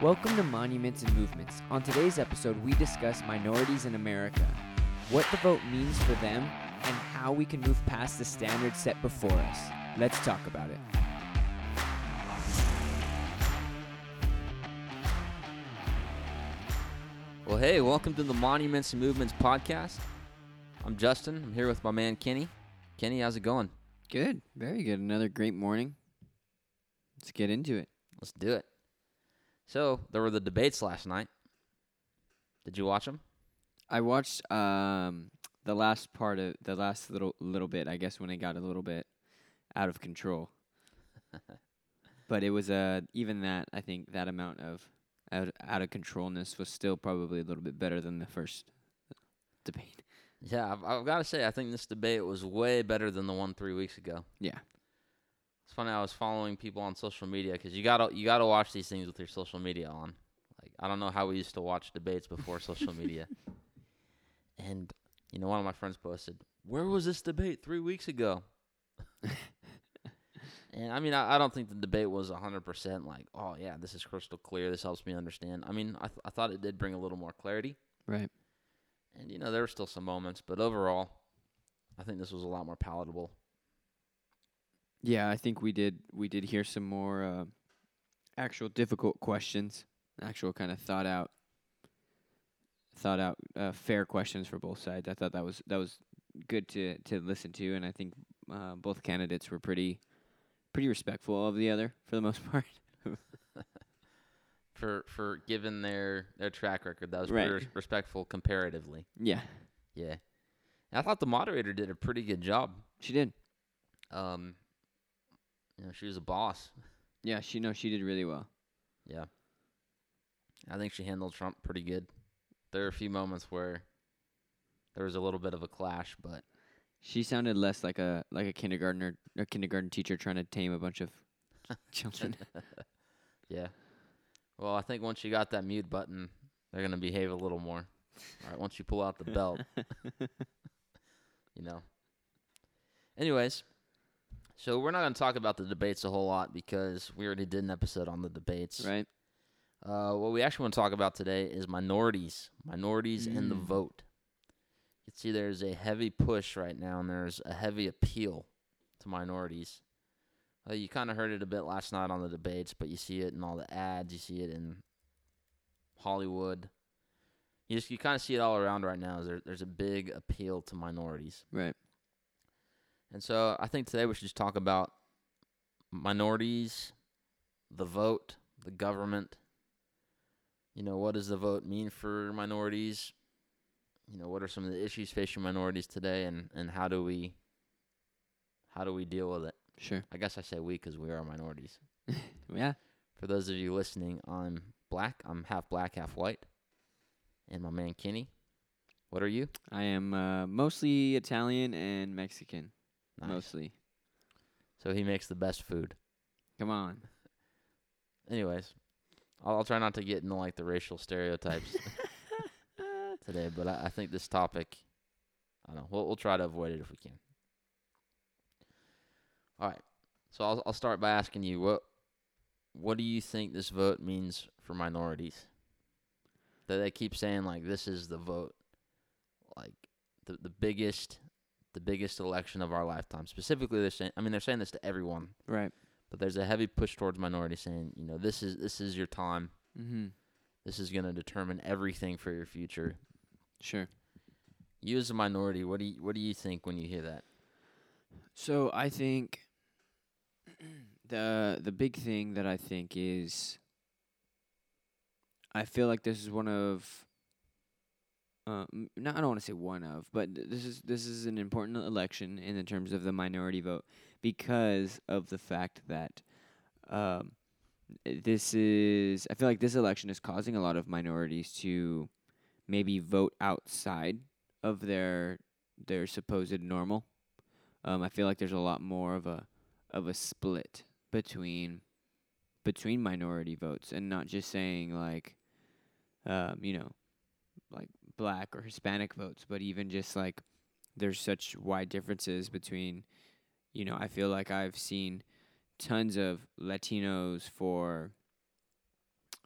Welcome to Monuments and Movements. On today's episode, we discuss minorities in America, what the vote means for them, and how we can move past the standards set before us. Let's talk about it. Well, hey, welcome to the Monuments and Movements podcast. I'm Justin. I'm here with my man Kenny. Kenny, how's it going? Good. Very good. Another great morning. Let's get into it. Let's do it. So, there were the debates last night. Did you watch them? I watched um, the last part of the last little little bit, I guess, when it got a little bit out of control. but it was uh, even that I think that amount of out out of controlness was still probably a little bit better than the first debate. Yeah, I've, I've got to say, I think this debate was way better than the one three weeks ago. Yeah. It's funny. I was following people on social media because you gotta you gotta watch these things with your social media on. Like I don't know how we used to watch debates before social media. And you know, one of my friends posted, "Where was this debate three weeks ago?" and I mean, I, I don't think the debate was hundred percent like, "Oh yeah, this is crystal clear. This helps me understand." I mean, I th- I thought it did bring a little more clarity. Right. And you know, there were still some moments, but overall, I think this was a lot more palatable. Yeah, I think we did we did hear some more uh, actual difficult questions, actual kind of thought out thought out uh, fair questions for both sides. I thought that was that was good to to listen to, and I think uh, both candidates were pretty pretty respectful of the other for the most part. for for given their their track record, that was Right. pretty respectful comparatively. yeah, Yeah, I thought the moderator did a pretty good job. she did. Um, you know, she was a boss. Yeah, she no, she did really well. Yeah, I think she handled Trump pretty good. There were a few moments where there was a little bit of a clash, but She sounded less like a like a kindergartner a kindergarten teacher trying to tame a bunch of children. yeah. Well, I think once you got that mute button, they're gonna behave a little more. All right, once you pull out the belt, you know. Anyways, so we're not going to talk about the debates a whole lot because we already did an episode on the debates. right? Uh, what we actually want to talk about today is minorities, minorities in the Mm. vote. You can see there's a heavy push right now, and there's a heavy appeal to minorities. Uh, you kind of heard it a bit last night on the debates, but you see it in all the ads. You see it in Hollywood. You just you kind of see it all around right now. Is there, there's a big appeal to minorities. Right. And so I think today we should just talk about minorities, the vote, the government. You know, what does the vote mean for minorities? You know, what are some of the issues facing minorities today and, and how do we how do we deal with it? Sure. I guess I say we because we are minorities. Yeah. For those of you listening, I'm black. I'm half black, half white. And my man Kenny. What are you? I am uh, mostly Italian and Mexican. Nice. Mostly. So he makes the best food. Come on. Anyways, I'll, I'll try not to get into like the racial stereotypes today, but I, I think this topic, I don't know, we'll, we'll try to avoid it if we can. All right, so I'll I'll start by asking you what what do you think this vote means for minorities? That they keep saying like this is the vote, like the the biggest the biggest election of our lifetime. Specifically, they're saying I mean they're saying this to everyone Right. but there's a heavy push towards minorities saying, you know, this is this is your time. Mm-hmm. This is going to determine everything for your future. Sure. You as a minority, what do you, what do you think when you hear that? So I think the the big thing that I think is I feel like this is one of uh, not I don't want to say one of, but th- this is this is an important election in the terms of the minority vote because of the fact that um, this is I feel like this election is causing a lot of minorities to maybe vote outside of their their supposed normal. Um, I feel like there's a lot more of a of a split between between minority votes and not just saying like um, you know like black or Hispanic votes, but even just like there's such wide differences between you know, I feel like I've seen tons of Latinos for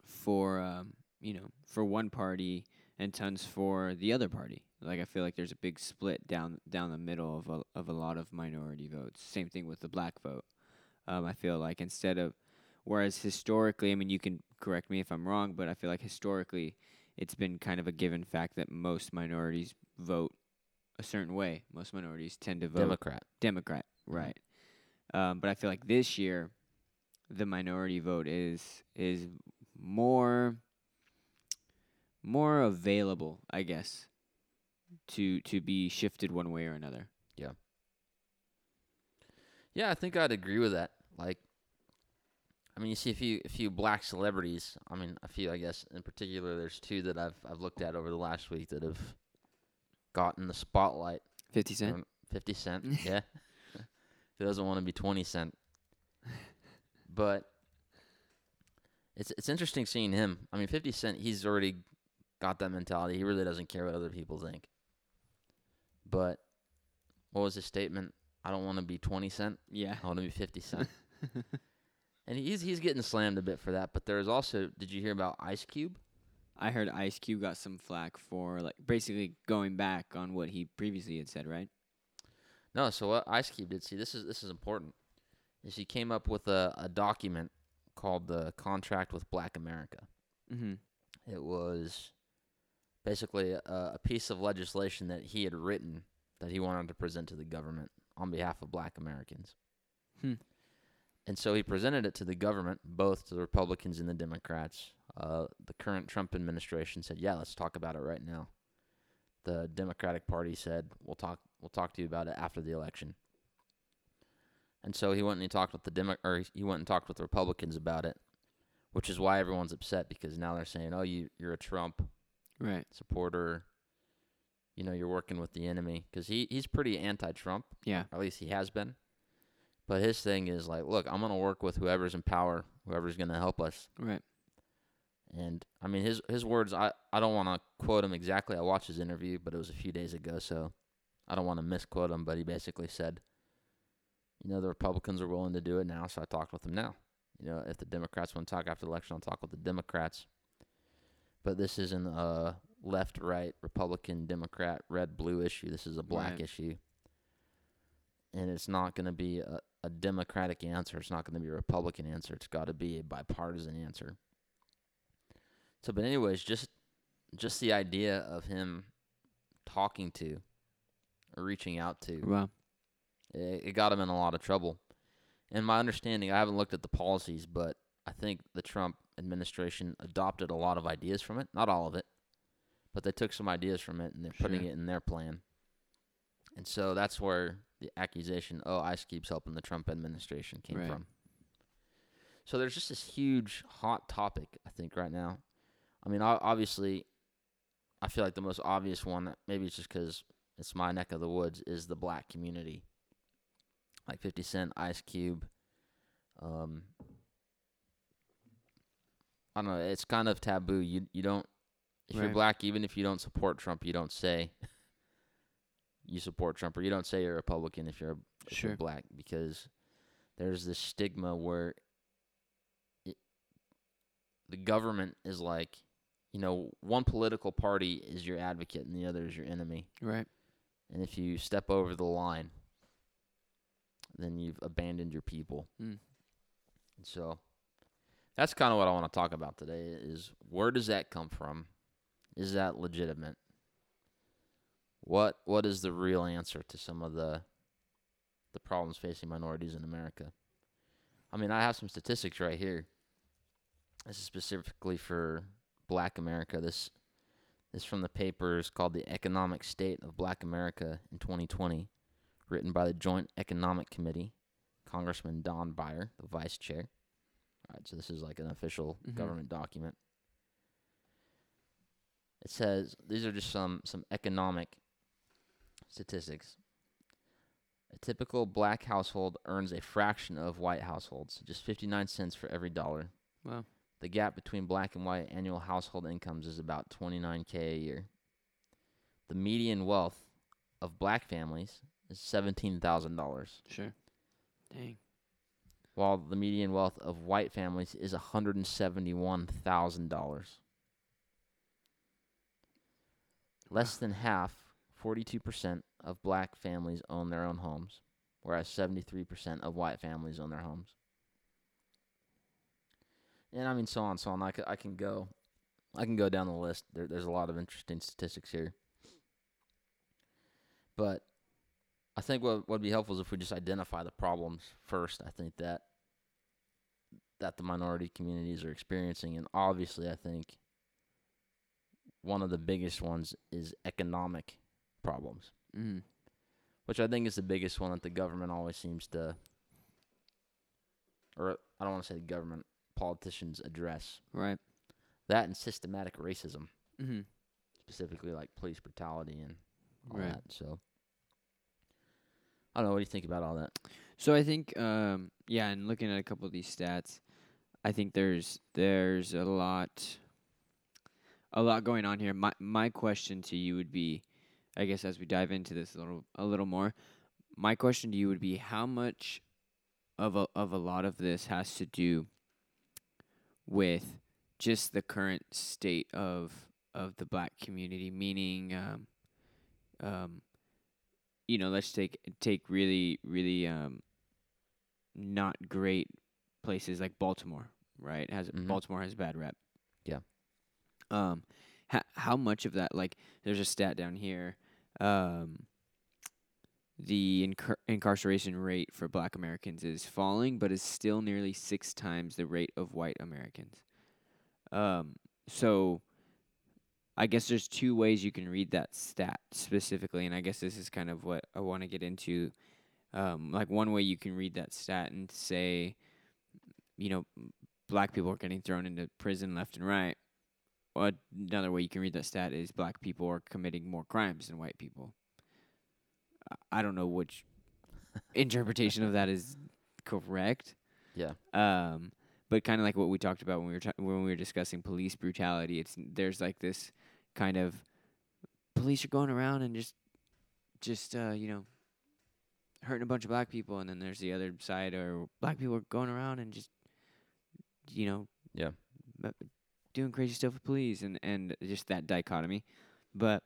for um, you know for one party and tons for the other party. Like I feel like there's a big split down down the middle of a of a lot of minority votes. Same thing with the black vote. Um, I feel like instead of whereas historically, I mean, you can correct me if I'm wrong, but I feel like historically, it's been kind of a given fact that most minorities vote a certain way. Most minorities tend to vote Democrat. Democrat, right? Um, but I feel like this year, the minority vote is is more more available, I guess, to to be shifted one way or another. Yeah, Yeah, I think I'd agree with that. Like, I mean, you see a few a few black celebrities. I mean, a few, I guess, in particular. There's two that I've I've looked at over the last week that have gotten the spotlight. Fifty cent. Or Fifty Cent, yeah. Who doesn't want to be Twenty Cent? But it's it's interesting seeing him. I mean, Fifty Cent, he's already got that mentality. He really doesn't care what other people think. But what was his statement? I don't want to be Twenty Cent. Yeah. I want to be Fifty Cent. and he's he's getting slammed a bit for that. But there's also, did you hear about Ice Cube? I heard Ice Cube got some flack for like basically going back on what he previously had said, right? No, so what Ice Cube did see this is this is important. Is he came up with a, a document called the Contract with Black America. Mm-hmm. It was basically a, a piece of legislation that he had written that he wanted to present to the government on behalf of black Americans. Hmm. And so he presented it to the government, both to the Republicans and the Democrats. Uh, the current Trump administration said, "Yeah, let's talk about it right now." The Democratic Party said, "We'll talk. We'll talk to you about it after the election." And so he went and he talked with the Demo- or he went and talked with the Republicans about it, which is why everyone's upset because now they're saying, "Oh, you you're a Trump Right. supporter. You know, you're working with the enemy because he he's pretty anti-Trump, Yeah. at least he has been. But his thing is like, look, I'm gonna work with whoever's in power, whoever's gonna help us. Right. And I mean, his his words. I I don't want to quote him exactly. I watched his interview, but it was a few days ago, so I don't want to misquote him. But he basically said, you know, the Republicans are willing to do it now, so I talked with them now. You know, if the Democrats want to talk after the election, I'll talk with the Democrats. But this isn't a left, right, Republican, Democrat, red, blue issue. This is a black Right. issue. And it's not going to be a, a Democratic answer. It's not going to be a Republican answer. It's got to be a bipartisan answer. So, but anyways, just just the idea of him talking to or reaching out to, Well. it, it got him in a lot of trouble. And my understanding, I haven't looked at the policies, but I think the Trump administration adopted a lot of ideas from it. Not all of it, but they took some ideas from it and they're putting it in their plan. And so that's where the accusation, oh, Ice Cube's helping the Trump administration came Right. from. So there's just this huge hot topic, I think, right now. I mean, obviously, I feel like the most obvious one, maybe it's just because it's my neck of the woods, is the black community. Like 50 Cent, Ice Cube. Um, I don't know. It's kind of taboo. You you don't if you're black, even if you don't support Trump, you don't say you support Trump, or you don't say you're a Republican if you're if Sure. you're black, because there's this stigma where it, the government is like, you know, one political party is your advocate and the other is your enemy, Right. and if you step over the line, then you've abandoned your people. Mm. And so that's kind of what I want to talk about today is where does that come from? Is that legitimate? What what is the real answer to some of the the problems facing minorities in America? I mean, I have some statistics right here. This is specifically for Black America. This this is from the paper is called The Economic State of Black America in 2020, written by the Joint Economic Committee, Congressman Don Beyer, the vice chair. All right, so this is like an official Mhm. government document. It says these are just some some economic statistics. A typical black household earns a fraction of white households, just 59 cents for every dollar. Wow. The gap between black and white annual household incomes is about 29k a year. The median wealth of black families is $17,000. Sure. Dang. while the median wealth of white families is $171,000. Less than half, 42% of black families own their own homes, whereas 73% of white families own their homes. And I mean, so on so on. I can, I can go, I can go down the list. There, there's a lot of interesting statistics here. But I think what would be helpful is if we just identify the problems first. I think that that the minority communities are experiencing, and obviously, I think one of the biggest ones is economic problems, Mm-hmm. which I think is the biggest one that the government always seems to, or I don't want to say the government, politicians address Right. that and systematic racism, Mm-hmm. specifically like police brutality and all Right. that. So. I don't know. What do you think about all that? So I think, um, yeah, and looking at a couple of these stats, I think there's there's a lot, a lot going on here. My my question to you would be, I guess as we dive into this a little a little more, my question to you would be how much of a of a lot of this has to do with just the current state of of the black community, meaning, um, um, you know, let's take take really really um not great places like Baltimore, right? Has Mhm. Baltimore has a bad rep. Yeah. Um, how much of that like there's a stat down here, um, the incar- incarceration rate for Black Americans is falling, but is still nearly six times the rate of white Americans. Um, so I guess there's two ways you can read that stat specifically, and I guess this is kind of what I want to get into. Um, like one way you can read that stat and say, you know, black people are getting thrown into prison left and right. Another way you can read that stat is black people are committing more crimes than white people. I- I don't know which interpretation of that is correct. Yeah. Um, but kind of like what we talked about when we were ta- when we were discussing police brutality. It's there's like this kind of police are going around and just just uh, you know hurting a bunch of black people, and then there's the other side, or black people are going around and just you know Yeah. Doing crazy stuff with police, and and just that dichotomy. But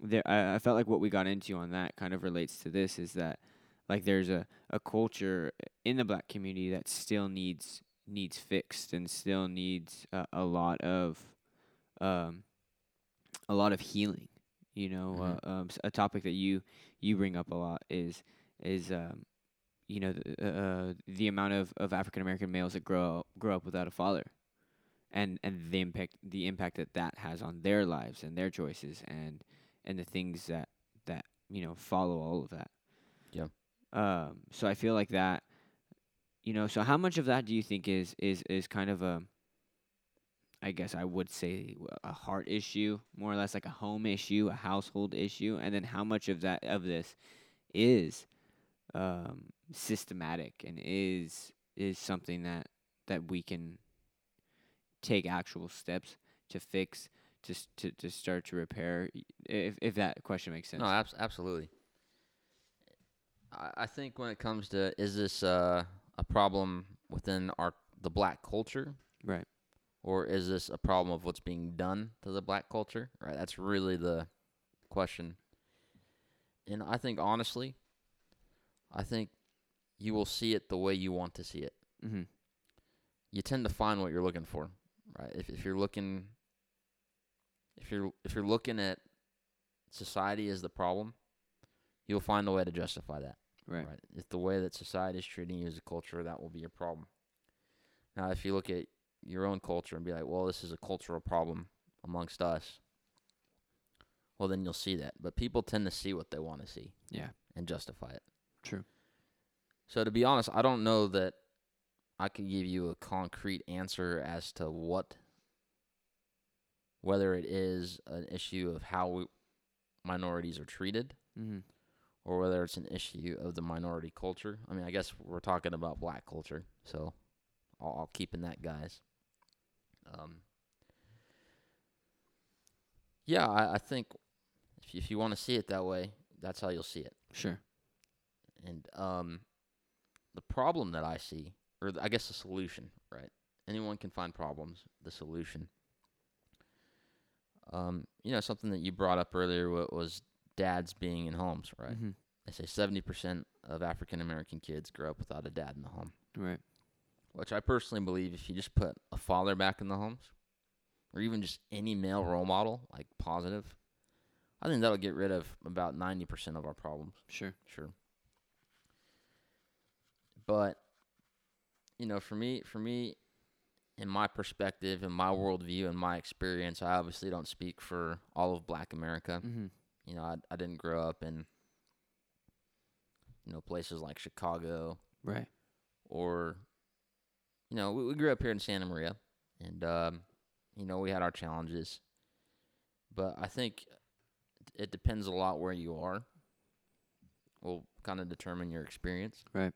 there, I, I felt like what we got into on that kind of relates to this is that like there's a, a culture in the black community that still needs needs fixed and still needs a, a lot of um a lot of healing you know Mhm. uh, um, s- a topic that you you bring up a lot is is um you know the, uh, the amount of, of African American males that grow grow up without a father and and the impact the impact that that has on their lives and their choices and and the things that that you know follow all of that Yeah. um so i feel like that you know so how much of that do you think is is is kind of a i guess i would say a heart issue more or less like a home issue a household issue and then how much of that of this is um systematic and is is something that that we can take actual steps to fix to to to start to repair if if that question makes sense No, abs- absolutely. I, I think when it comes to is this uh, a problem within our the black culture, right or is this a problem of what's being done to the black culture? Right, that's really the question. And I think honestly, I think you will see it the way you want to see it. mm-hmm. you tend to find what you're looking for, right? If if you're looking if you're if you're looking at society as the problem, you'll find a way to justify that, right right? If the way that society is treating you as a culture, that will be your problem. Now, if you look at your own culture and be like, "Well, this is a cultural problem amongst us," well, then you'll see that. But people tend to see what they want to see yeah and justify it. True. So to be honest, I don't know that I can give you a concrete answer as to what whether it is an issue of how we, minorities are treated mm-hmm. or whether it's an issue of the minority culture. I mean, I guess we're talking about black culture, so I'll, I'll keep in that guise. Um, yeah, I, I think if you, if you want to see it that way, that's how you'll see it. sure And um, the problem that I see, or I guess the solution, right? Anyone can find problems. The solution. Um, you know, something that you brought up earlier wa- was dads being in homes, right? Mhm. They say seventy percent of African American kids grow up without a dad in the home, Right. which I personally believe if you just put a father back in the homes, or even just any male role model, like positive, I think that'll get rid of about ninety percent of our problems. Sure. Sure. But you know, for me, for me, in my perspective, in my worldview, in my experience, I obviously don't speak for all of Black America. Mm-hmm. You know, I I didn't grow up in you know places like Chicago Right. or you know we, we grew up here in Santa Maria, and um, you know we had our challenges, but I think it depends a lot where you are. Will kind of determine your experience. Right.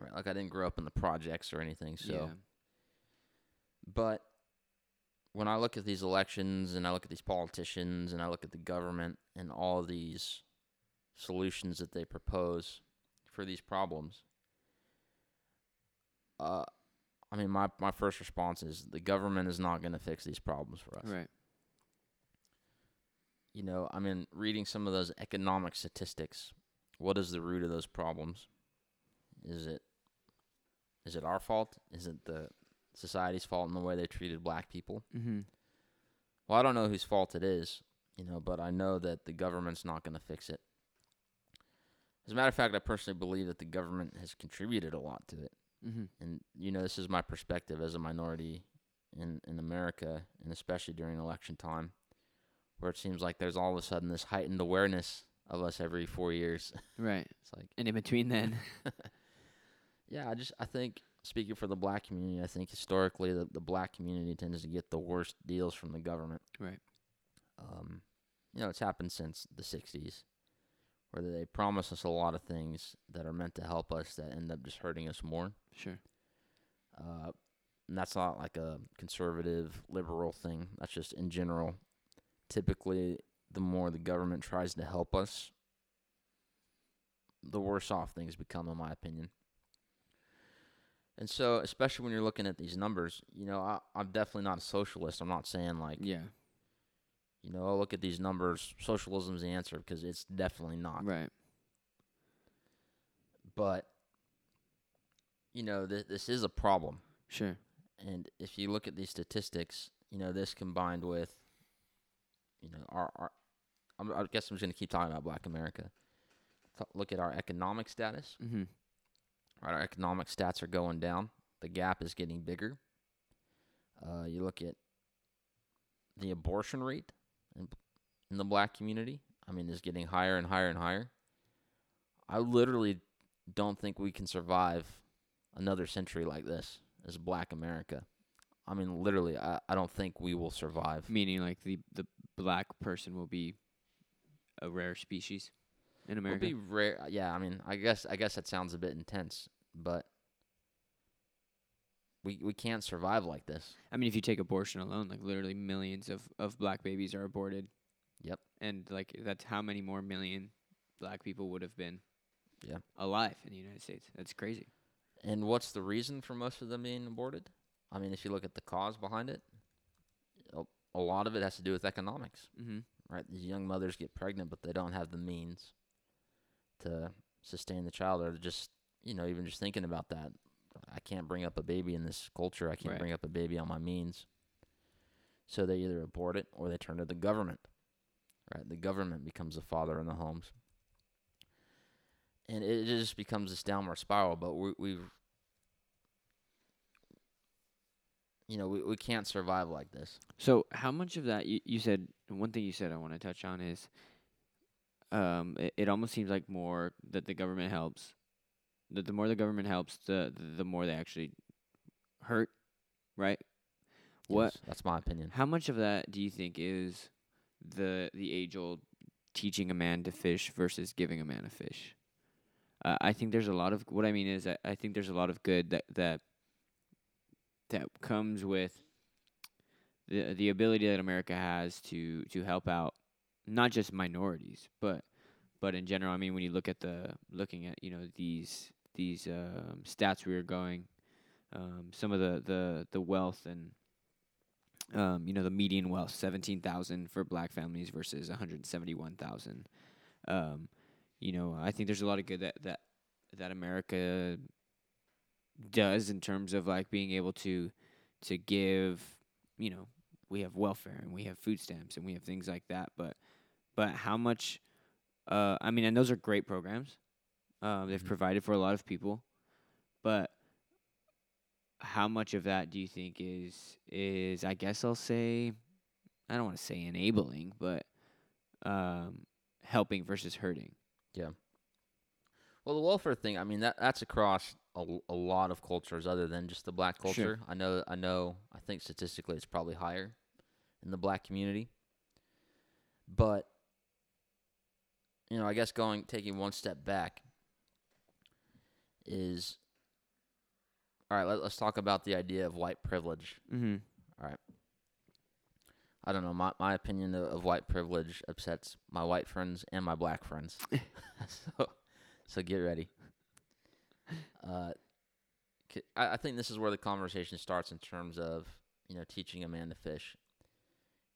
Right. Like I didn't grow up in the projects or anything, so. yeah. But when I look at these elections and I look at these politicians and I look at the government and all these solutions that they propose for these problems, uh, I mean, my, my first response is the government is not going to fix these problems for us. Right. You know, I mean, reading some of those economic statistics, what is the root of those problems? Is it is it our fault? Is it the society's fault in the way they treated black people? Mm-hmm. Well, I don't know whose fault it is, you know, but I know that the government's not going to fix it. As a matter of fact, I personally believe that the government has contributed a lot to it. Mm-hmm. And you know, this is my perspective as a minority in in America, and especially during election time, where it seems like there's all of a sudden this heightened awareness of us every four years. Right. it's like, And in between then. yeah, I just I think speaking for the black community, I think historically the the black community tends to get the worst deals from the government. Right. Um, you know, it's happened since the '60s, where they promise us a lot of things that are meant to help us that end up just hurting us more. Sure. Uh, and that's not like a conservative liberal thing. That's just in general. Typically, the more the government tries to help us, the worse off things become, in my opinion. And so, especially when you're looking at these numbers, you know, I, I'm definitely not a socialist. I'm not saying like, Yeah. you know, look at these numbers. Socialism's the answer because it's definitely not. Right. But, you know, th- this is a problem. Sure. And if you look at these statistics, you know, this combined with, you know, our, our I'm, I guess I'm just going to keep talking about black America. T- look at our economic status. Mm-hmm. Our economic stats are going down. The gap is getting bigger. Uh, you look at the abortion rate in, in the black community. I mean, is getting higher and higher and higher. I literally don't think we can survive another century like this as black America. I mean, literally, I, I don't think we will survive. Meaning, like the the black person will be a rare species in It'd be rare. Yeah, I mean, I guess I guess that sounds a bit intense, but we we can't survive like this. I mean, if you take abortion alone, like literally millions of of black babies are aborted. Yep. And like that's how many more million black people would have been. Yeah. Alive in the United States. That's crazy. And what's the reason for most of them being aborted? I mean, if you look at the cause behind it, a, a lot of it has to do with economics, Mm-hmm. right? These young mothers get pregnant, but they don't have the means to sustain the child, or just you know, even just thinking about that. I can't bring up a baby in this culture. I can't Right. bring up a baby on my means. So they either abort it or they turn to the government. Right? The government becomes the father in the homes. And it just becomes this downward spiral, but we, we've you know, we, we can't survive like this. So how much of that you, you said one thing you said I want to touch on is um it, it almost seems like more that the government helps that the more the government helps the the more they actually hurt right what Yes, that's my opinion. how much of that do you think is the the age old teaching a man to fish versus giving a man a fish uh, I think there's a lot of what I mean is I, I think there's a lot of good that that that comes with the the ability that America has to to help out not just minorities but but in general I mean when you look at the looking at you know these these um, stats we were going, um, some of the the the wealth and um, you know the median wealth seventeen thousand for black families versus one hundred seventy one thousand. Um, you know, I think there's a lot of good that that that America does in terms of like being able to to give. You know, we have welfare and we have food stamps and we have things like that, but but how much? Uh, I mean, and those are great programs. Um, they've Mhm. provided for a lot of people, but how much of that do you think is is I guess I'll say I don't want to say enabling, but um, helping versus hurting. Yeah. Well, the welfare thing, I mean, that that's across a, a lot of cultures other than just the black Sure. culture. I know, I know, I think statistically it's probably higher in the black community. But, you know, I guess going, taking one step back is, all right, let, let's talk about the idea of white privilege. Mm-hmm. All right. I don't know, my, my opinion of, of white privilege upsets my white friends and my black friends. so, so get ready. Uh, I, I think this is where the conversation starts in terms of you know teaching a man to fish,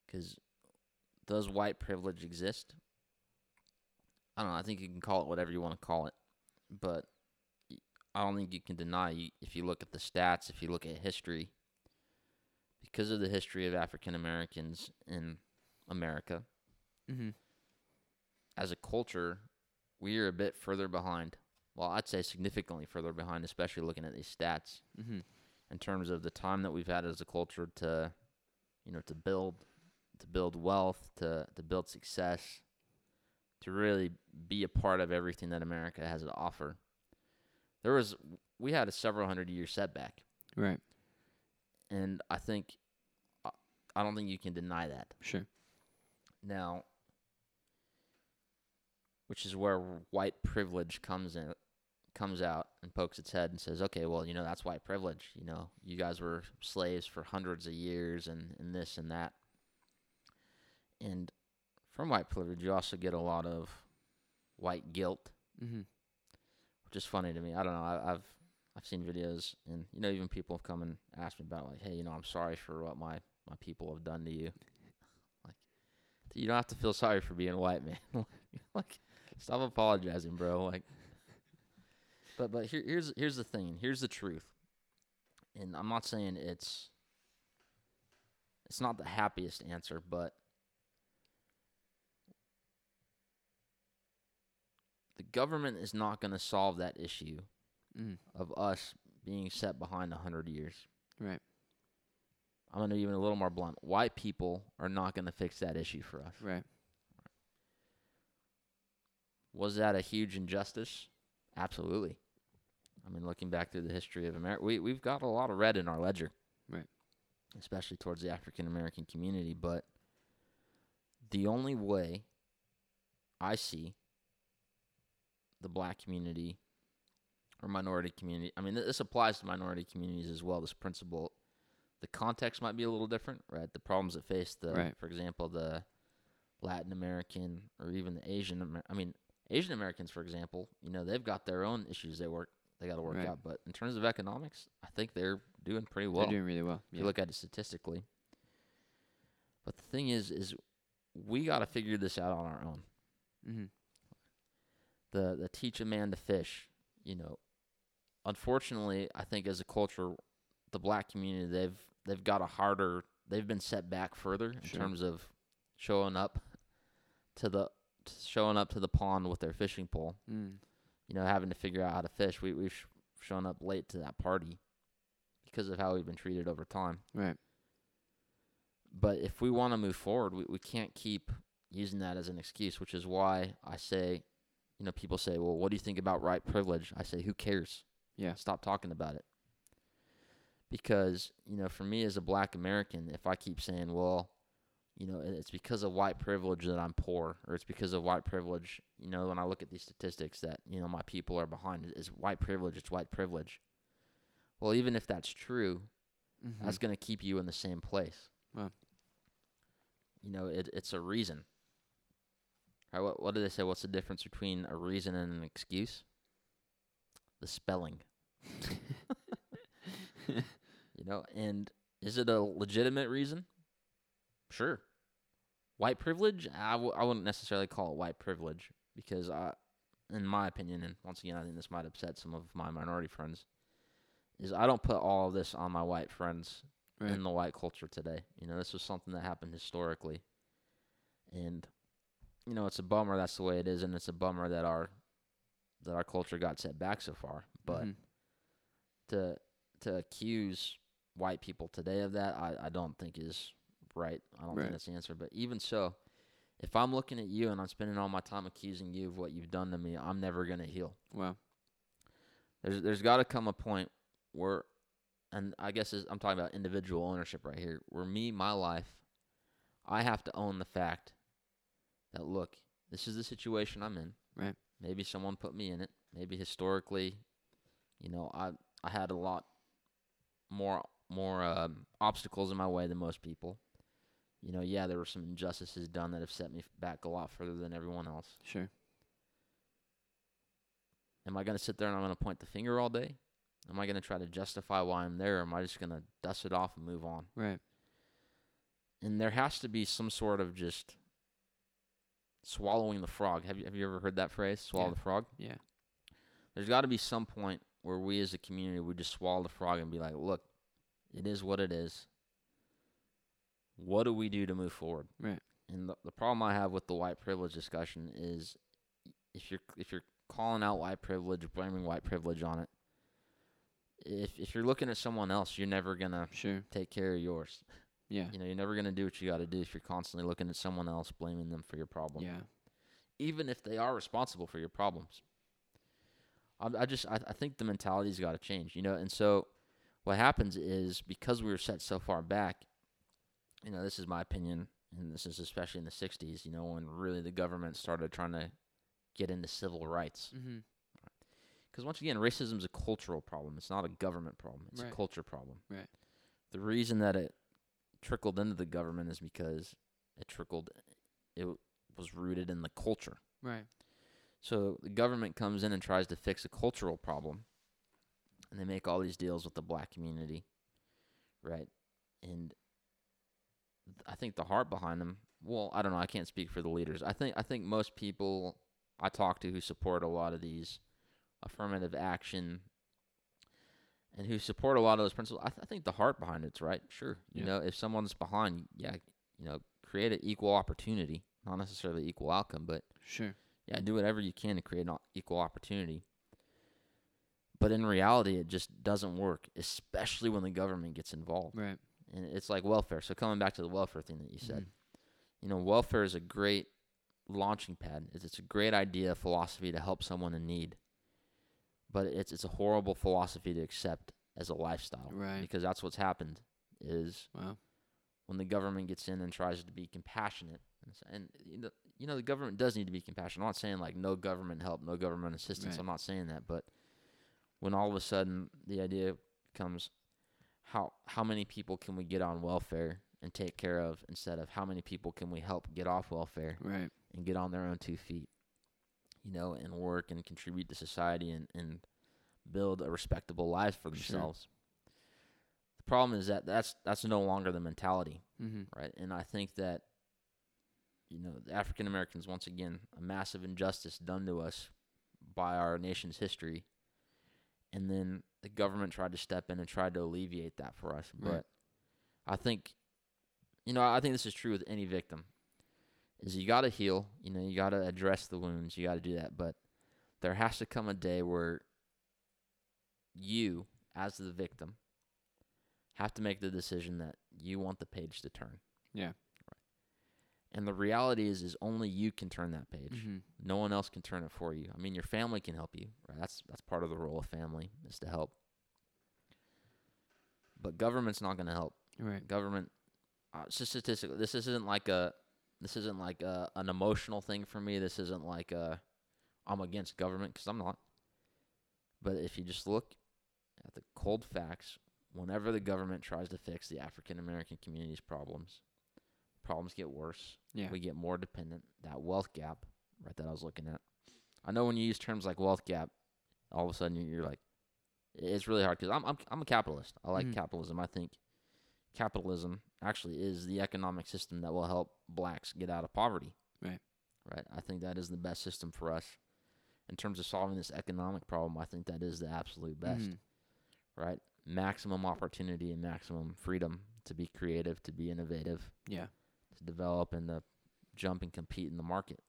because does white privilege exist? I don't know. I think you can call it whatever you want to call it, but I don't think you can deny if you look at the stats, if you look at history, because of the history of African Americans in America Mm-hmm. as a culture, we are a bit further behind. Well, I'd say significantly further behind, especially looking at these stats Mm-hmm. in terms of the time that we've had as a culture to, you know, to build, to build wealth, to to build success, to really be a part of everything that America has to offer. There was, we had a several hundred year setback, Right. and I think, I- I don't think you can deny that. Sure. Now, which is where white privilege comes in, comes out and pokes its head and says, "Okay, well, you know that's white privilege. You know, you guys were slaves for hundreds of years, and and this and that." And from white privilege, you also get a lot of white guilt, Mm-hmm. which is funny to me. I don't know. I, I've I've seen videos, and you know, even people have come and asked me about, like, "Hey, you know, I'm sorry for what my my people have done to you." Like, you don't have to feel sorry for being white, man. like, stop apologizing, bro. Like, but but here, here's here's the thing. Here's the truth. And I'm not saying it's it's not the happiest answer, but the government is not going to solve that issue Mm-hmm. of us being set behind a hundred years. Right. I'm going to be even a little more blunt. White people are not going to fix that issue for us. Right. Was that a huge injustice? Absolutely. I mean, looking back through the history of America, we we've got a lot of red in our ledger, Right. Especially towards the African American community. But the only way I see the black community or minority community, I mean, this applies to minority communities as well. This principle, the context might be a little different, right? The problems that face the, Right. for example, the Latin American or even the Asian. Amer- I mean, Asian Americans, for example, you know, they've got their own issues they work they got to work Right. out. But in terms of economics, I think they're doing pretty well. They're doing really well. if you look at it statistically. But the thing is, is we got to figure this out on our own. mm-hmm. The the teach a man to fish, you know. Unfortunately, I think as a culture, the black community they've they've got a harder. They've been set back further in Sure. terms of showing up to the showing up to the pond with their fishing pole. Mm. you know, having to figure out how to fish. We we've sh- shown up late to that party because of how we've been treated over time. Right. But if we want to move forward, we, we can't keep using that as an excuse, which is why I say, you know, people say, well, what do you think about white privilege? I say, who cares? Yeah. Stop talking about it. Because, you know, for me as a black American, if I keep saying, well, you know, it's because of white privilege that I'm poor, or it's because of white privilege, you know, when I look at these statistics that, you know, my people are behind, it's white privilege, it's white privilege. Well, even if that's true, Mm-hmm. that's going to keep you in the same place. Wow. You know, it, it's a reason. Right, what, what do they say? What's the difference between a reason and an excuse? the spelling. you know, and is it a legitimate reason? Sure. White privilege? I w- I wouldn't necessarily call it white privilege because I, in my opinion, and once again, I think this might upset some of my minority friends, is I don't put all of this on my white friends Right. in the white culture today. You know, this was something that happened historically, and you know, it's a bummer that's the way it is, and it's a bummer that our that our culture got set back so far. But Mhm. to to accuse white people today of that, I, I don't think is right. I don't Right. think that's the answer. But even so, if I'm looking at you and I'm spending all my time accusing you of what you've done to me, I'm never gonna heal. Wow. There's there's got to come a point where, and I guess I'm talking about individual ownership right here, where me, my life, I have to own the fact that look, this is the situation I'm in. Right. Maybe someone put me in it. Maybe historically, you know, I I had a lot more more um, obstacles in my way than most people. You know, yeah, there were some injustices done that have set me back a lot further than everyone else. Sure. Am I going to sit there and I'm going to point the finger all day? Am I going to try to justify why I'm there? Or am I just going to dust it off and move on? Right. And there has to be some sort of just swallowing the frog. Have you have you ever heard that phrase? Swallow Yeah. the frog. Yeah. There's got to be some point where we as a community would just swallow the frog and be like, look, it is what it is. What do we do to move forward? Right. And the, the problem I have with the white privilege discussion is if you're if you're calling out white privilege, blaming white privilege on it, if if you're looking at someone else, you're never gonna Sure. take care of yours. Yeah. You know, you're never gonna do what you got to do if you're constantly looking at someone else, blaming them for your problem, Yeah. even if they are responsible for your problems. I, I just I, I think the mentality's got to change, you know. And so, what happens is because we were set so far back, you know, this is my opinion, and this is especially in the '60s, you know, when really the government started trying to get into civil rights. Mm-hmm. Because once again, racism is a cultural problem. It's not a government problem. It's Right. a culture problem. Right. The reason that it trickled into the government is because it trickled, it was rooted in the culture. Right. So the government comes in and tries to fix a cultural problem, and they make all these deals with the black community, right? And I think the heart behind them. Well, I don't know. I can't speak for the leaders. I think I think most people I talk to who support a lot of these affirmative action and who support a lot of those principles. I, th- I think the heart behind it's right. Sure, you Yeah. know, if someone's behind, yeah, you know, create an equal opportunity, not necessarily equal outcome, but Sure. yeah, do whatever you can to create an equal opportunity. But in reality, it just doesn't work, especially when the government gets involved. Right. And it's like welfare. So coming back to the welfare thing that you said, Mhm. you know, welfare is a great launching pad. It's, it's a great idea, philosophy to help someone in need. But it's it's a horrible philosophy to accept as a lifestyle, Right. Because that's what's happened is Wow. when the government gets in and tries to be compassionate and, and you know, you know the government does need to be compassionate. I'm not saying like no government help, no government assistance. Right. I'm not saying that, but when all of a sudden the idea comes how how many people can we get on welfare and take care of instead of how many people can we help get off welfare Right. and get on their own two feet, you know, and work and contribute to society and, and build a respectable life for Sure. themselves. The problem is that that's that's no longer the mentality Mm-hmm. right? And I think that you know the African Americans once again a massive injustice done to us by our nation's history, and then the government tried to step in and tried to alleviate that for us. Right. But I think you know I think this is true with any victim. Is you got to heal, you know, you got to address the wounds, you got to do that, but there has to come a day where you, as the victim, have to make the decision that you want the page to turn. Yeah. Right. And the reality is, is only you can turn that page. Mm-hmm. No one else can turn it for you. I mean, your family can help you, right? That's that's part of the role of family is to help. But government's not going to help. Right. Government, uh, it's just statistical. This isn't like a, this isn't like a, an emotional thing for me. This isn't like a, I'm against government because I'm not. But if you just look at the cold facts, whenever the government tries to fix the African American community's problems, problems get worse. Yeah. We get more dependent. That wealth gap, right, that I was looking at. I know when you use terms like wealth gap, all of a sudden you're like, it's really hard because I'm, I'm I'm a capitalist. I like Mhm. capitalism. I think capitalism actually is the economic system that will help blacks get out of poverty. Right. Right. I think that is the best system for us in terms of solving this economic problem. I think that is the absolute best. Mhm. Right. Maximum opportunity and maximum freedom to be creative, to be innovative, Yeah. to develop and to jump and compete in the market.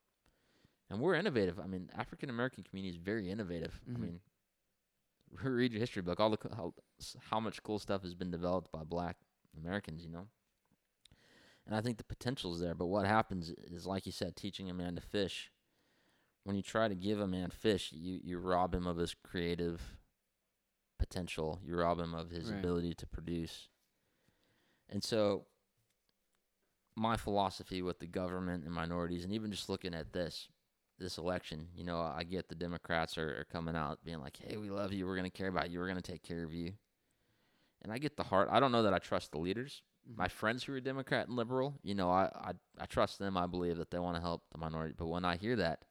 And we're innovative. I mean, African American community is very innovative. Mhm. I mean, read your history book. All the how how much cool stuff has been developed by Black Americans. You know. And I think the potential is there. But what happens is, like you said, teaching a man to fish. When you try to give a man fish, you you rob him of his creative potential. You rob him of his Right. ability to produce. And so my philosophy with the government and minorities, and even just looking at this this election, you know, I get the Democrats are, are coming out being like, "Hey, we love you. We're going to care about you. We're going to take care of you." And I get the heart. I don't know that I trust the leaders. Mhm. My friends who are Democrat and liberal, you know, I I, I trust them. I believe that they want to help the minority. But when I hear that,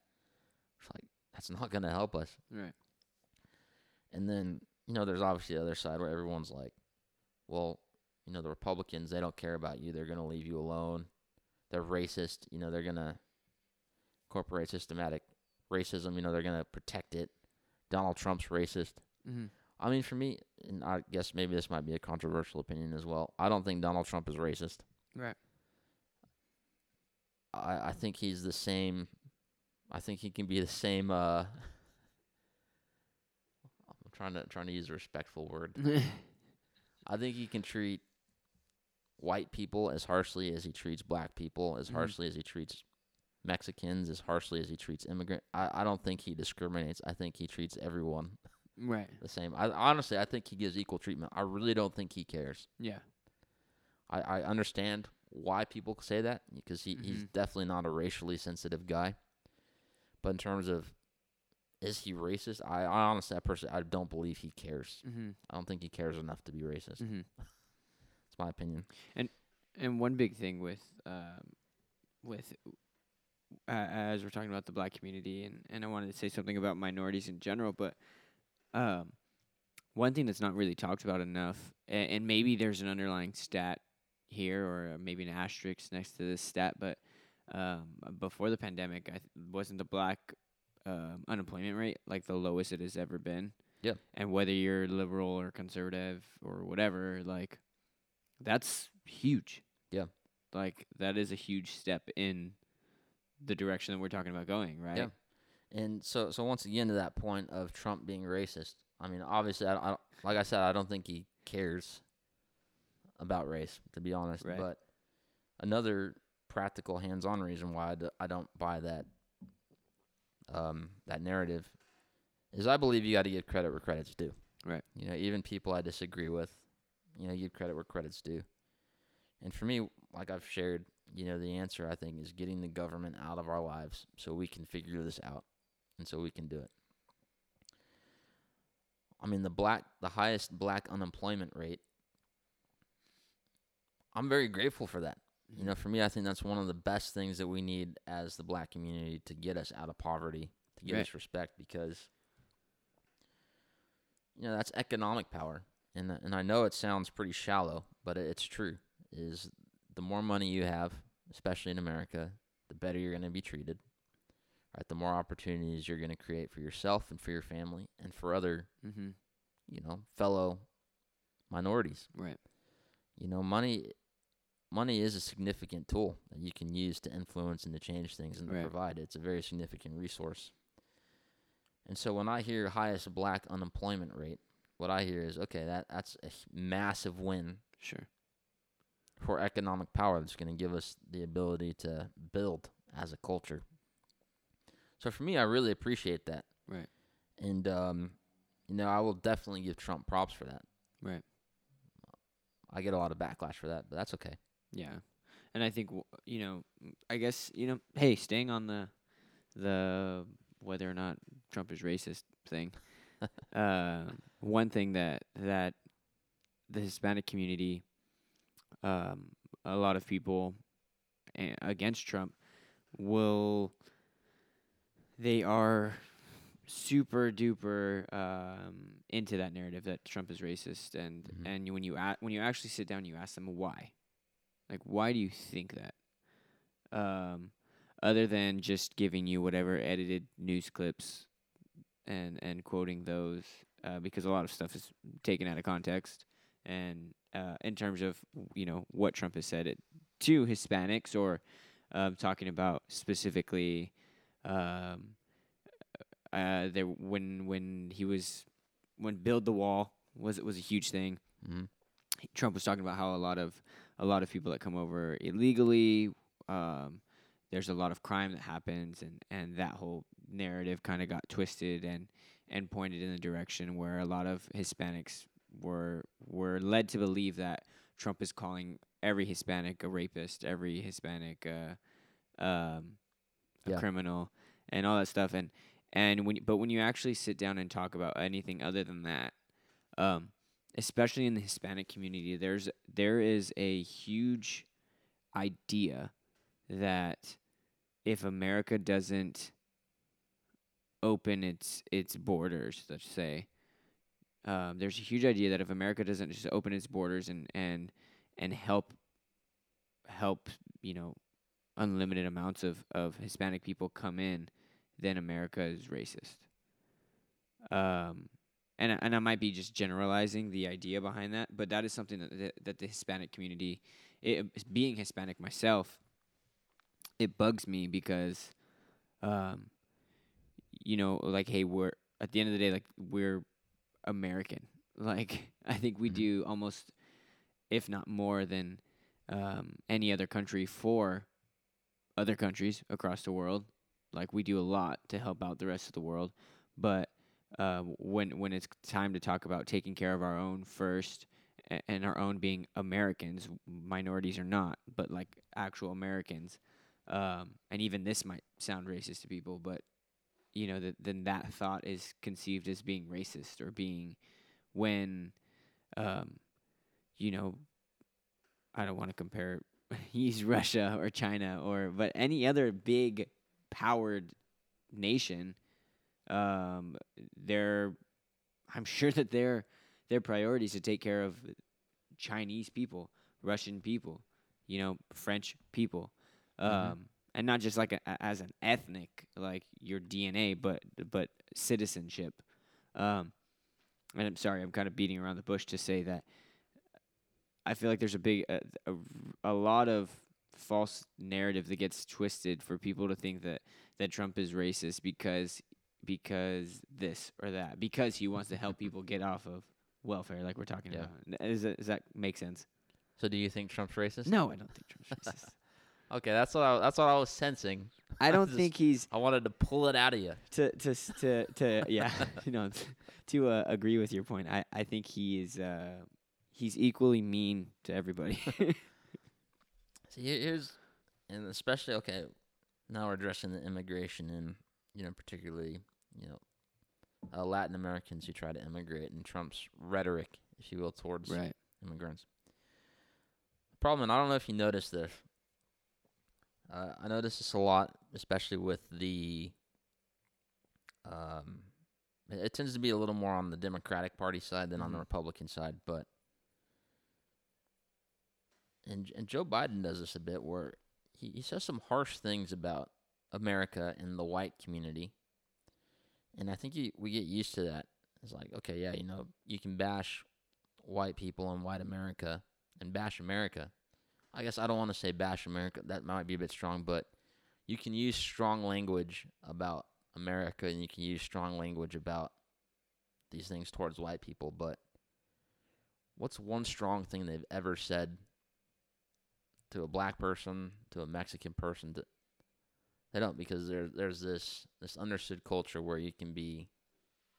it's like that's not going to help us. Right. And then, you know, there's obviously the other side where everyone's like, well, you know, the Republicans, they don't care about you. They're going to leave you alone. They're racist. You know, they're going to incorporate systematic racism. You know, they're going to protect it. Donald Trump's racist. Mhm. I mean, for me, and I guess maybe this might be a controversial opinion as well. I don't think Donald Trump is racist. Right. I, I think he's the same. I think he can be the same. Uh, I'm trying to trying to use a respectful word. I think he can treat white people as harshly as he treats black people, as Mhm. harshly as he treats Mexicans, as harshly as he treats immigrant. I, I don't think he discriminates. I think he treats everyone right. the same. I honestly, I think he gives equal treatment. I really don't think he cares. Yeah. I, I understand why people say that because he, he's Mhm. definitely not a racially sensitive guy. But in terms of is he racist? I, I honestly, I personally, I don't believe he cares. Mm-hmm. I don't think he cares enough to be racist. Mm-hmm. It's my opinion. And one big thing with um, with uh, as we're talking about the black community, and and I wanted to say something about minorities in general, but um, one thing that's not really talked about enough, and, and maybe there's an underlying stat here, or uh, maybe an asterisk next to this stat, but um, before the pandemic, I th- wasn't the black um, unemployment rate like the lowest it has ever been. Yeah. And whether you're liberal or conservative or whatever, like that's huge. Yeah. Like that is a huge step in the direction that we're talking about going, right? Yeah. And so, so once again, to that point of Trump being racist, I mean, obviously, I, I like I said, I don't think he cares about race, to be honest. Right. But another practical, hands-on reason why I, d- I don't buy that um, that narrative is I believe you got to give credit where credit's due. Right. You know, even people I disagree with, you know, give credit where credit's due. And for me, like I've shared, you know, the answer I think is getting the government out of our lives so we can figure this out and so we can do it. I mean, the black, the highest black unemployment rate. I'm very grateful for that. You know, mm-hmm. for me, I think that's one of the best things that we need as the black community to get us out of poverty, to give Right. us respect, because you know that's economic power, and and I know it sounds pretty shallow, but it's true. Is the more money you have, especially in America, the better you're going to be treated. Right, the more opportunities you're going to create for yourself and for your family and for other, Mm-hmm. you know, fellow minorities. Right. You know, money money is a significant tool that you can use to influence and to change things and to Right. provide. It's a very significant resource. And so when I hear highest black unemployment rate, what I hear is okay, that that's a massive win Sure. for economic power that's going to give us the ability to build as a culture. So for me, I really appreciate that. Right. And um, you know, I will definitely give Trump props for that. Right. I get a lot of backlash for that, but that's okay. Yeah. And I think you know, I guess you know, hey, staying on the the whether or not Trump is racist thing. uh, one thing that that the Hispanic community, um, a lot of people a- against Trump will they are super duper um, into that narrative that Trump is racist, and Mhm. and when you a- when you actually sit down, you ask them why, like why do you think that? Um, other than just giving you whatever edited news clips, and and quoting those, uh, because a lot of stuff is taken out of context, and uh, in terms of you know what Trump has said it to Hispanics or um, talking about specifically. Um, uh, there when when he was when build the wall was was a huge thing. Mm-hmm. Trump was talking about how a lot of a lot of people that come over illegally, um, there's a lot of crime that happens, and and that whole narrative kind of got twisted and and pointed in the direction where a lot of Hispanics were were led to believe that Trump is calling every Hispanic a rapist, every Hispanic uh, um, a Yeah. criminal, and all that stuff, and and when but when you actually sit down and talk about anything other than that, um, especially in the Hispanic community, there's there is a huge idea that if America doesn't open its its borders, let's say, um, there's a huge idea that if America doesn't just open its borders and and and help help you know unlimited amounts of of Hispanic people come in, then America is racist. Um, and I- and I might be just generalizing the idea behind that, but that is something that the, that the Hispanic community, it, being Hispanic myself, it bugs me because, um, you know, like hey, we're at the end of the day, like we're American. Like I think we Mhm. do almost, if not more than um, any other country for other countries across the world. Like we do a lot to help out the rest of the world, but uh, when when it's time to talk about taking care of our own first, and our own being Americans, minorities or not, but like actual Americans, um, and even this might sound racist to people, but you know, that then that thought is conceived as being racist or being when, um, you know, I don't want to compare use Russia or China or but any other big powered nation um their I'm sure that their their priority is to take care of Chinese people, Russian people, you know, French people. Um Mhm. and not just like a, a- as an ethnic like your DNA but but citizenship. Um and I'm sorry, I'm kind of beating around the bush to say that I feel like there's a big a, a, a lot of false narrative that gets twisted for people to think that that Trump is racist because because this or that because he wants to help people get off of welfare like we're talking Yeah. about. Does that, does that make sense? So do you think Trump's racist? No, I don't think Trump's racist. Okay, that's what I, that's what I was sensing. I don't Just- think he's I wanted to pull it out of you. to to to to yeah, you know, to uh, agree with your point. I I think he is uh he's equally mean to everybody. See, here's, and especially okay, now we're addressing the immigration and you know particularly you know uh, Latin Americans who try to immigrate and Trump's rhetoric, if you will, towards right. immigrants. The problem, and I don't know if you noticed this. Uh, I notice this a lot, especially with the. Um, it, it tends to be a little more on the Democratic Party side than on the Mhm. Republican side, but. And and Joe Biden does this a bit, where he, he says some harsh things about America and the white community, and I think you, we get used to that. It's like, okay, yeah, you know, you can bash white people and white America and bash America. I guess I don't want to say bash America. That might be a bit strong, but you can use strong language about America and you can use strong language about these things towards white people. But what's one strong thing they've ever said to a black person, to a Mexican person? To, they don't because there there's this this understood culture where you can be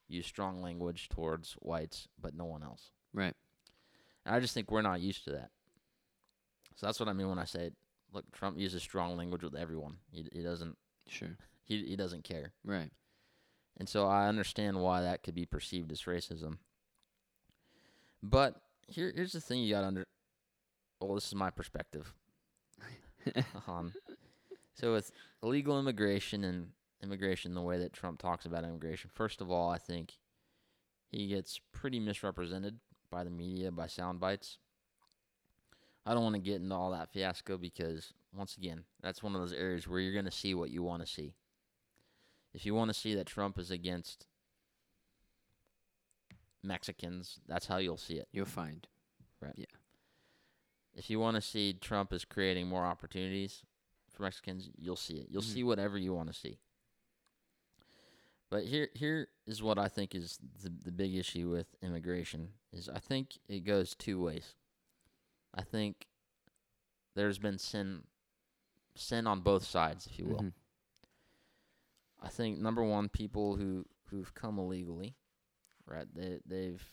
use strong language towards whites, but no one else. Right. And I just think we're not used to that. So that's what I mean when I say, look, Trump uses strong language with everyone. He he doesn't Sure. he he doesn't care, Right. and so I understand why that could be perceived as racism. But here here's the thing you got under. Well, this is my perspective on. Um, so with illegal immigration and immigration the way that Trump talks about immigration. First of all, I think he gets pretty misrepresented by the media, by sound bites. I don't want to get into all that fiasco because, once again, that's one of those areas where you're going to see what you want to see. If you want to see that Trump is against Mexicans, that's how you'll see it. You'll find. If you want to see Trump is creating more opportunities for Mexicans, you'll see it. You'll Mhm. see whatever you want to see. But here here is what I think is the the big issue with immigration is I think it goes two ways. I think there's been sin sin on both sides, if you will. Mhm. I think number one, people who who've come illegally, right? They they've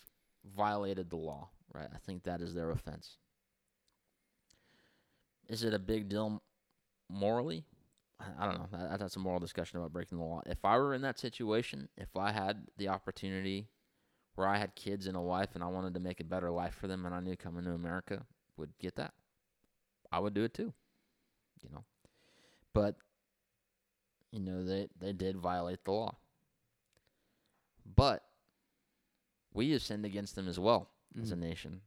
violated the law, right? I think that is their offense. Is it a big deal morally? I don't know. That, that's a moral discussion about breaking the law. If I were in that situation, if I had the opportunity where I had kids and a wife and I wanted to make a better life for them and I knew coming to America would get that, I would do it too. You know. But you know, they they did violate the law. But we have sinned against them as well as a Mhm. nation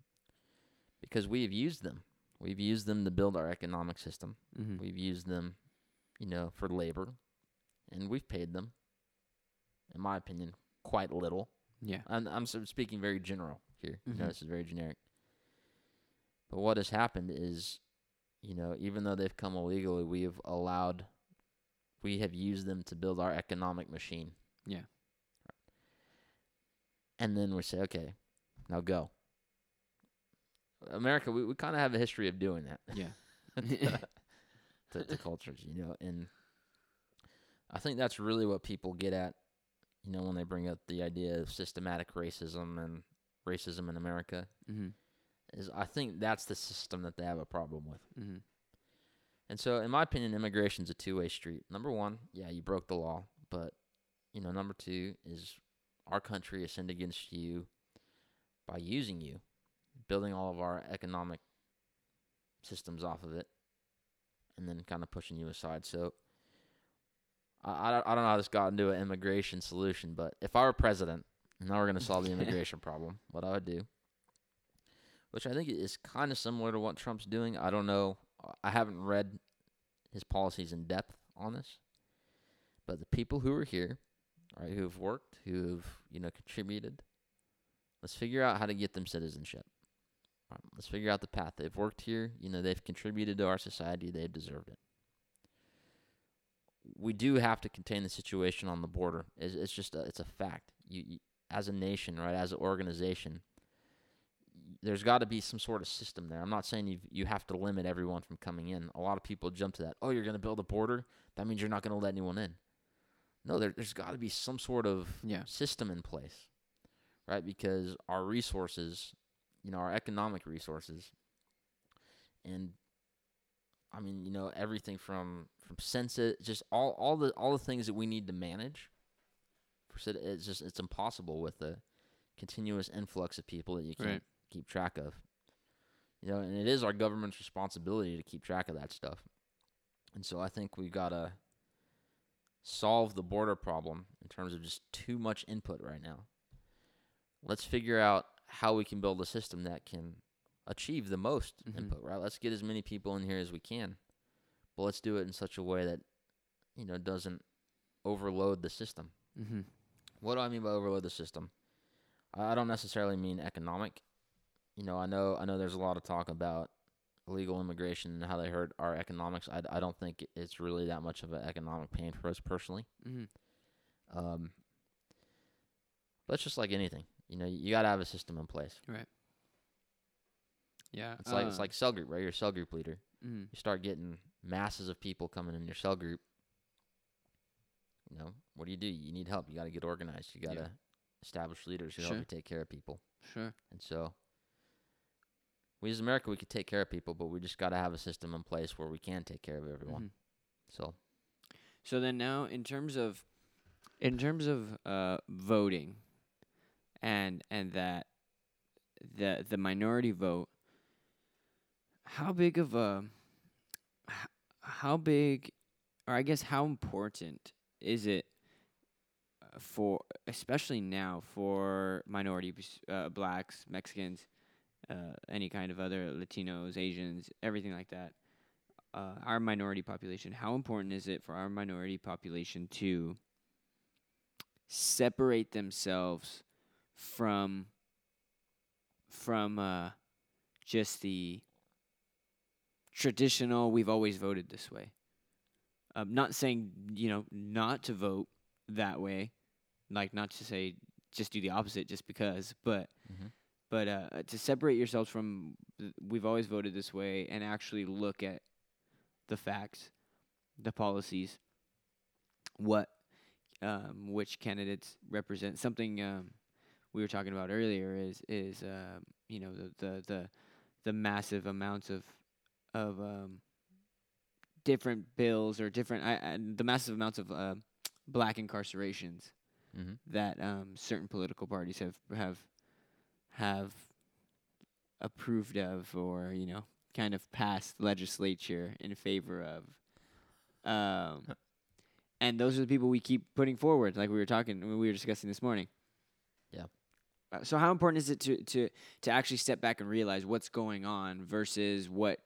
because we have used them. We've used them to build our economic system. Mhm. We've used them, you know, for labor, and we've paid them. In my opinion, quite little. Yeah. I'm I'm speaking very general here. You know, Mhm. this is very generic. But what has happened is, you know, even though they've come illegally, we have allowed, we have used them to build our economic machine. Yeah. And then we say, okay, now go. America, we, we kind of have a history of doing that Yeah. to, to cultures, you know, and I think that's really what people get at, you know, when they bring up the idea of systematic racism and racism in America. Mhm. Is I think that's the system that they have a problem with. Mhm. And so, in my opinion, immigration's a two way street. Number one, yeah, you broke the law, but you know, number two is our country has sinned against you by using you, building all of our economic systems off of it, and then kind of pushing you aside. So, I, I, don't- I don't know how this got into an immigration solution, but if I were president and I were going to solve the immigration problem, what I would do, which I think is kind of similar to what Trump's doing. I don't know. I haven't read his policies in depth on this, but the people who are here, right, who have worked, who have you know contributed, let's figure out how to get them citizenship. Right, let's figure out the path. They've worked here. You know, they've contributed to our society. They've deserved it. We do have to contain the situation on the border. It's, it's just a, it's a fact. You, you as a nation, right, as an organization, there's got to be some sort of system there. I'm not saying you you have to limit everyone from coming in. A lot of people jump to that. Oh, you're going to build a border? That means you're not going to let anyone in. No, there, there's got to be some sort of Yeah. system in place, right? Because our resources, you know, our economic resources, and I mean, you know, everything from from census, just all all the all the things that we need to manage. It's just it's impossible with the continuous influx of people that you can't Right. keep track of. You know, and it is our government's responsibility to keep track of that stuff. And so I think we've got to solve the border problem in terms of just too much input right now. Let's figure out how we can build a system that can achieve the most Mhm. input, right? Let's get as many people in here as we can. But let's do it in such a way that you know doesn't overload the system. Mhm. What do I mean by overload the system? I don't necessarily mean economic. You know, I know I know there's a lot of talk about illegal immigration and how they hurt our economics. I, I don't think it's really that much of an economic pain for us personally. Mhm. Um, but it's just like anything. You know, you got to have a system in place. Right. Yeah. It's like it's uh, like cell group, right? You're a cell group leader. mhm. You start getting masses of people coming in your cell group. You know, what do you do? You need help. You got to get organized. You got to Yeah. establish leaders who Sure. help you take care of people. Sure. And so, we as America, we could take care of people, but we just got to have a system in place where we can take care of everyone. Mhm. So, So then now in terms of in terms of uh voting and and that the the minority vote how big of a how big or I guess how important is it uh, for especially now for minorities, uh, blacks, Mexicans, uh, any kind of other Latinos, Asians, everything like that. Uh, our minority population. How important is it for our minority population to separate themselves from from uh, just the traditional? We've always voted this way. Um, not saying you know not to vote that way, like not to say just do the opposite just because, but Mhm. but uh, to separate yourselves from th- we've always voted this way and actually look at the facts, the policies, what um, which candidates represent. Something um, we were talking about earlier is is uh, you know the, the the the massive amounts of of um, different bills or different I, I, the massive amounts of uh, black incarcerations Mm-hmm. that um, certain political parties have have have approved of or you know kind of passed legislature in favor of um, and those are the people we keep putting forward like we were talking we were discussing this morning Yeah. Uh, so how important is it to to to actually step back and realize what's going on versus what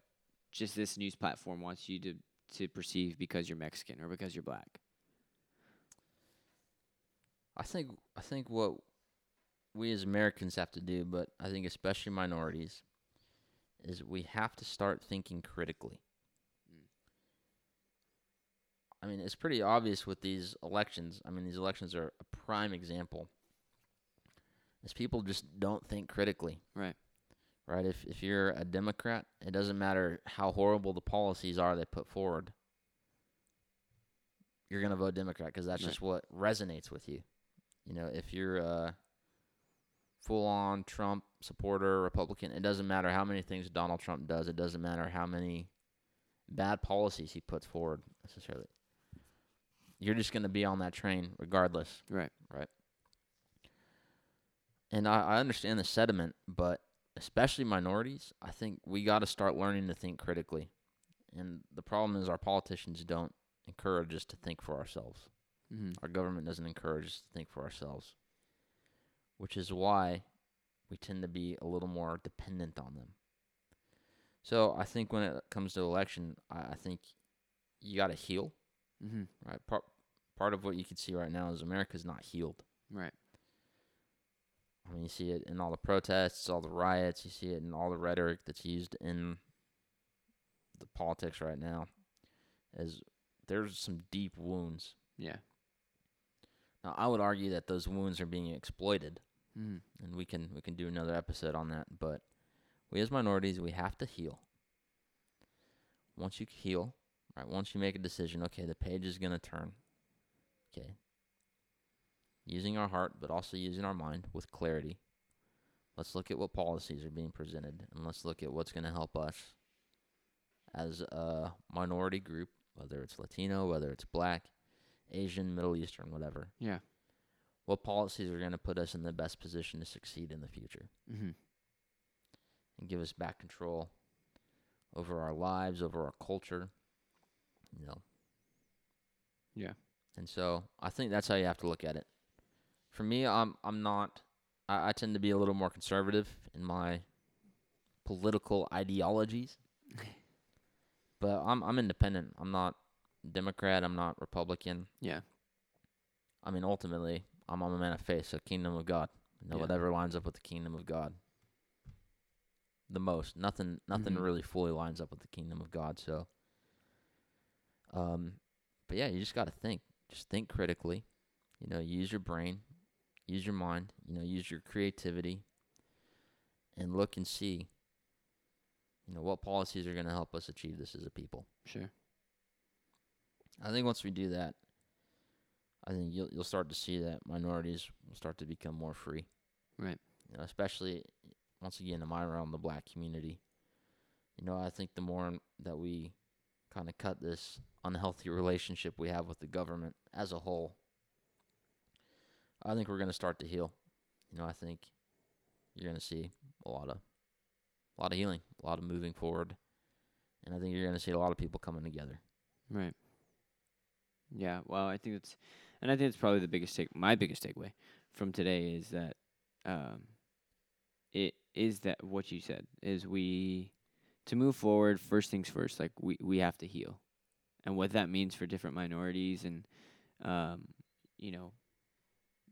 just this news platform wants you to to perceive because you're Mexican or because you're black I think I think what we as Americans have to do, but I think especially minorities, is we have to start thinking critically. I mean, it's pretty obvious with these elections. I mean, these elections are a prime example. Is people just don't think critically. Right. Right. If if you're a Democrat, it doesn't matter how horrible the policies are they put forward. You're gonna vote Democrat because that's Right. just what resonates with you. You know, if you're a full-on Trump supporter, Republican, it doesn't matter how many things Donald Trump does. It doesn't matter how many bad policies he puts forward necessarily. You're just gonna be on that train regardless. right And I, I understand the sentiment, but especially minorities, I think we got to start learning to think critically. And the problem is our politicians don't encourage us to think for ourselves. mm-hmm. Our government doesn't encourage us to think for ourselves, which is why we tend to be a little more dependent on them. So I think when it comes to election, I, I think you got to heal, Mm-hmm. right? Part part of what you can see right now is America's not healed. right I mean, you see it in all the protests, all the riots. You see it in all the rhetoric that's used in the politics right now. As there's some deep wounds. yeah Now, I would argue that those wounds are being exploited, mm-hmm. and we can we can do another episode on that. But we as minorities, we have to heal. Once you heal, right? Once you make a decision, okay, the page is gonna turn. Okay. Using our heart, but also using our mind with clarity. Let's look at what policies are being presented, and let's look at what's gonna help us as a minority group, whether it's Latino, whether it's Black, Asian, Middle Eastern, whatever yeah what policies are going to put us in the best position to succeed in the future mm-hmm. and give us back control over our lives, over our culture, you know. Yeah. And so I think that's how you have to look at it. For me, I'm I'm not. I, I tend to be a little more conservative in my political ideologies, but I'm I'm independent. I'm not Democrat. I'm not Republican. yeah I mean, ultimately, I'm, I'm a man of faith, so kingdom of God. You know, Yeah. whatever lines up with the kingdom of God. The most. Nothing nothing Mhm. really fully lines up with the kingdom of God, so um but yeah, you just gotta think. Just think critically. You know, use your brain, use your mind, you know, use your creativity and look and see, you know, what policies are gonna help us achieve this as a people. sure I think once we do that, I think you'll you'll start to see that minorities will start to become more free. Right. You know, especially once again in my realm, the black community. You know, I think the more that we kind of cut this unhealthy relationship we have with the government as a whole, I think we're going to start to heal. You know, I think you're going to see a lot of a lot of healing, a lot of moving forward, and I think you're going to see a lot of people coming together. right Yeah, well, I think it's, and I think it's probably the biggest take. My biggest takeaway from today is that, um, it is that what you said is we, to move forward. First things first. Like we we have to heal, and what that means for different minorities, and, um, you know,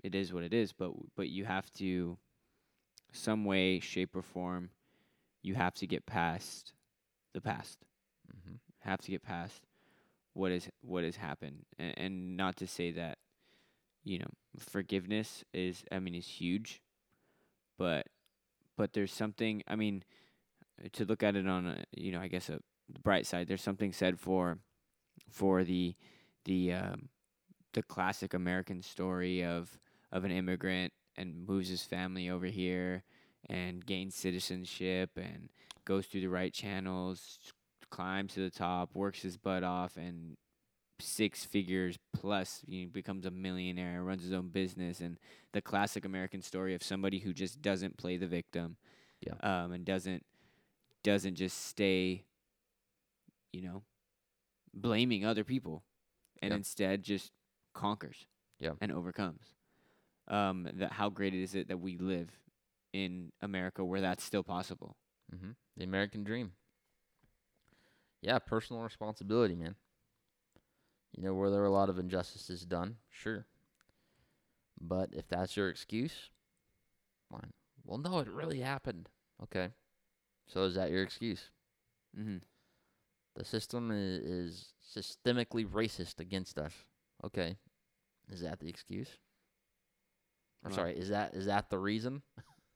it is what it is. But but you have to, some way, shape or form, you have to get past the past Mm-hmm. have to get past what is what has happened and, and not to say that you know forgiveness is i mean is huge but but there's something i mean to look at it on a you know i guess a the bright side there's something said for for the the um the classic american story of of an immigrant and moves his family over here and gains citizenship and goes through the right channels climbs to the top, works his butt off, and six figures plus know, becomes a millionaire, runs his own business, and the classic American story of somebody who just doesn't play the victim, Yeah. um, and doesn't doesn't just stay, you know, blaming other people, and Yeah. instead just conquers, Yeah. and overcomes. Um, that how great is it that we live in America where that's still possible? Mm-hmm. The American dream. Yeah, personal responsibility, man. You know, where there were a lot of injustices done, sure. But if that's your excuse, fine. Well, no, it really happened. Okay. So is that your excuse? Mm-hmm. The system is, is systemically racist against us. Okay. Is that the excuse? I'm Well- sorry, is that is that the reason?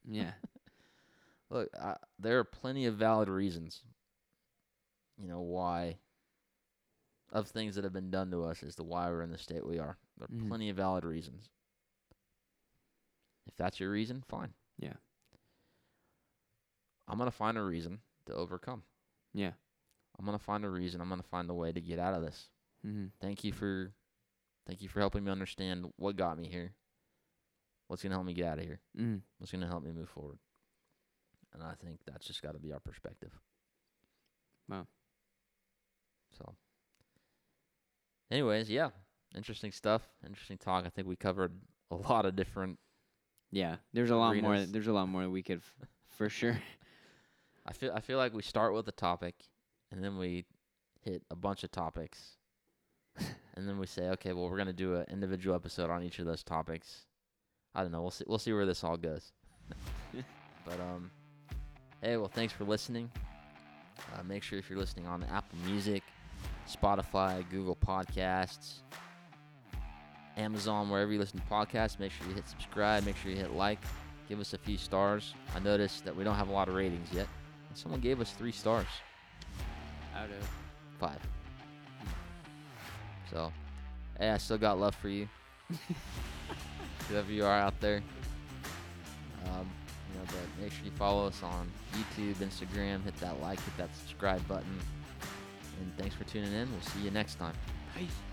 Yeah. Look, I, there are plenty of valid reasons, you know, why of things that have been done to us as to why we're in the state we are. There are Mhm. plenty of valid reasons. If that's your reason, fine. Yeah. I'm gonna find a reason to overcome. Yeah. I'm gonna find a reason. I'm gonna find a way to get out of this. Mm-hmm. Thank you for, thank you for helping me understand what got me here. What's gonna help me get out of here? Mm-hmm. What's gonna help me move forward? And I think that's just got to be our perspective. Wow. So, anyways, yeah, interesting stuff. Interesting talk. I think we covered a lot of different. Yeah, there's a lot more. There's a lot more that we could, f- for sure. I feel. I feel like we start with a topic, and then we hit a bunch of topics, and then we say, okay, well, we're gonna do an individual episode on each of those topics. I don't know. We'll see. We'll see where this all goes. but um, hey, well, thanks for listening. Uh, make sure if you're listening on Apple Music, Spotify, Google Podcasts, Amazon, wherever you listen to podcasts, make sure you hit subscribe. Make sure you hit like. Give us a few stars. I noticed that we don't have a lot of ratings yet. And someone gave us three stars. Out of Five. So, hey, I still got love for you. Whoever you are out there. Um, you know, but make sure you follow us on YouTube, Instagram. Hit that like, hit that subscribe button. And thanks for tuning in. We'll see you next time. Peace.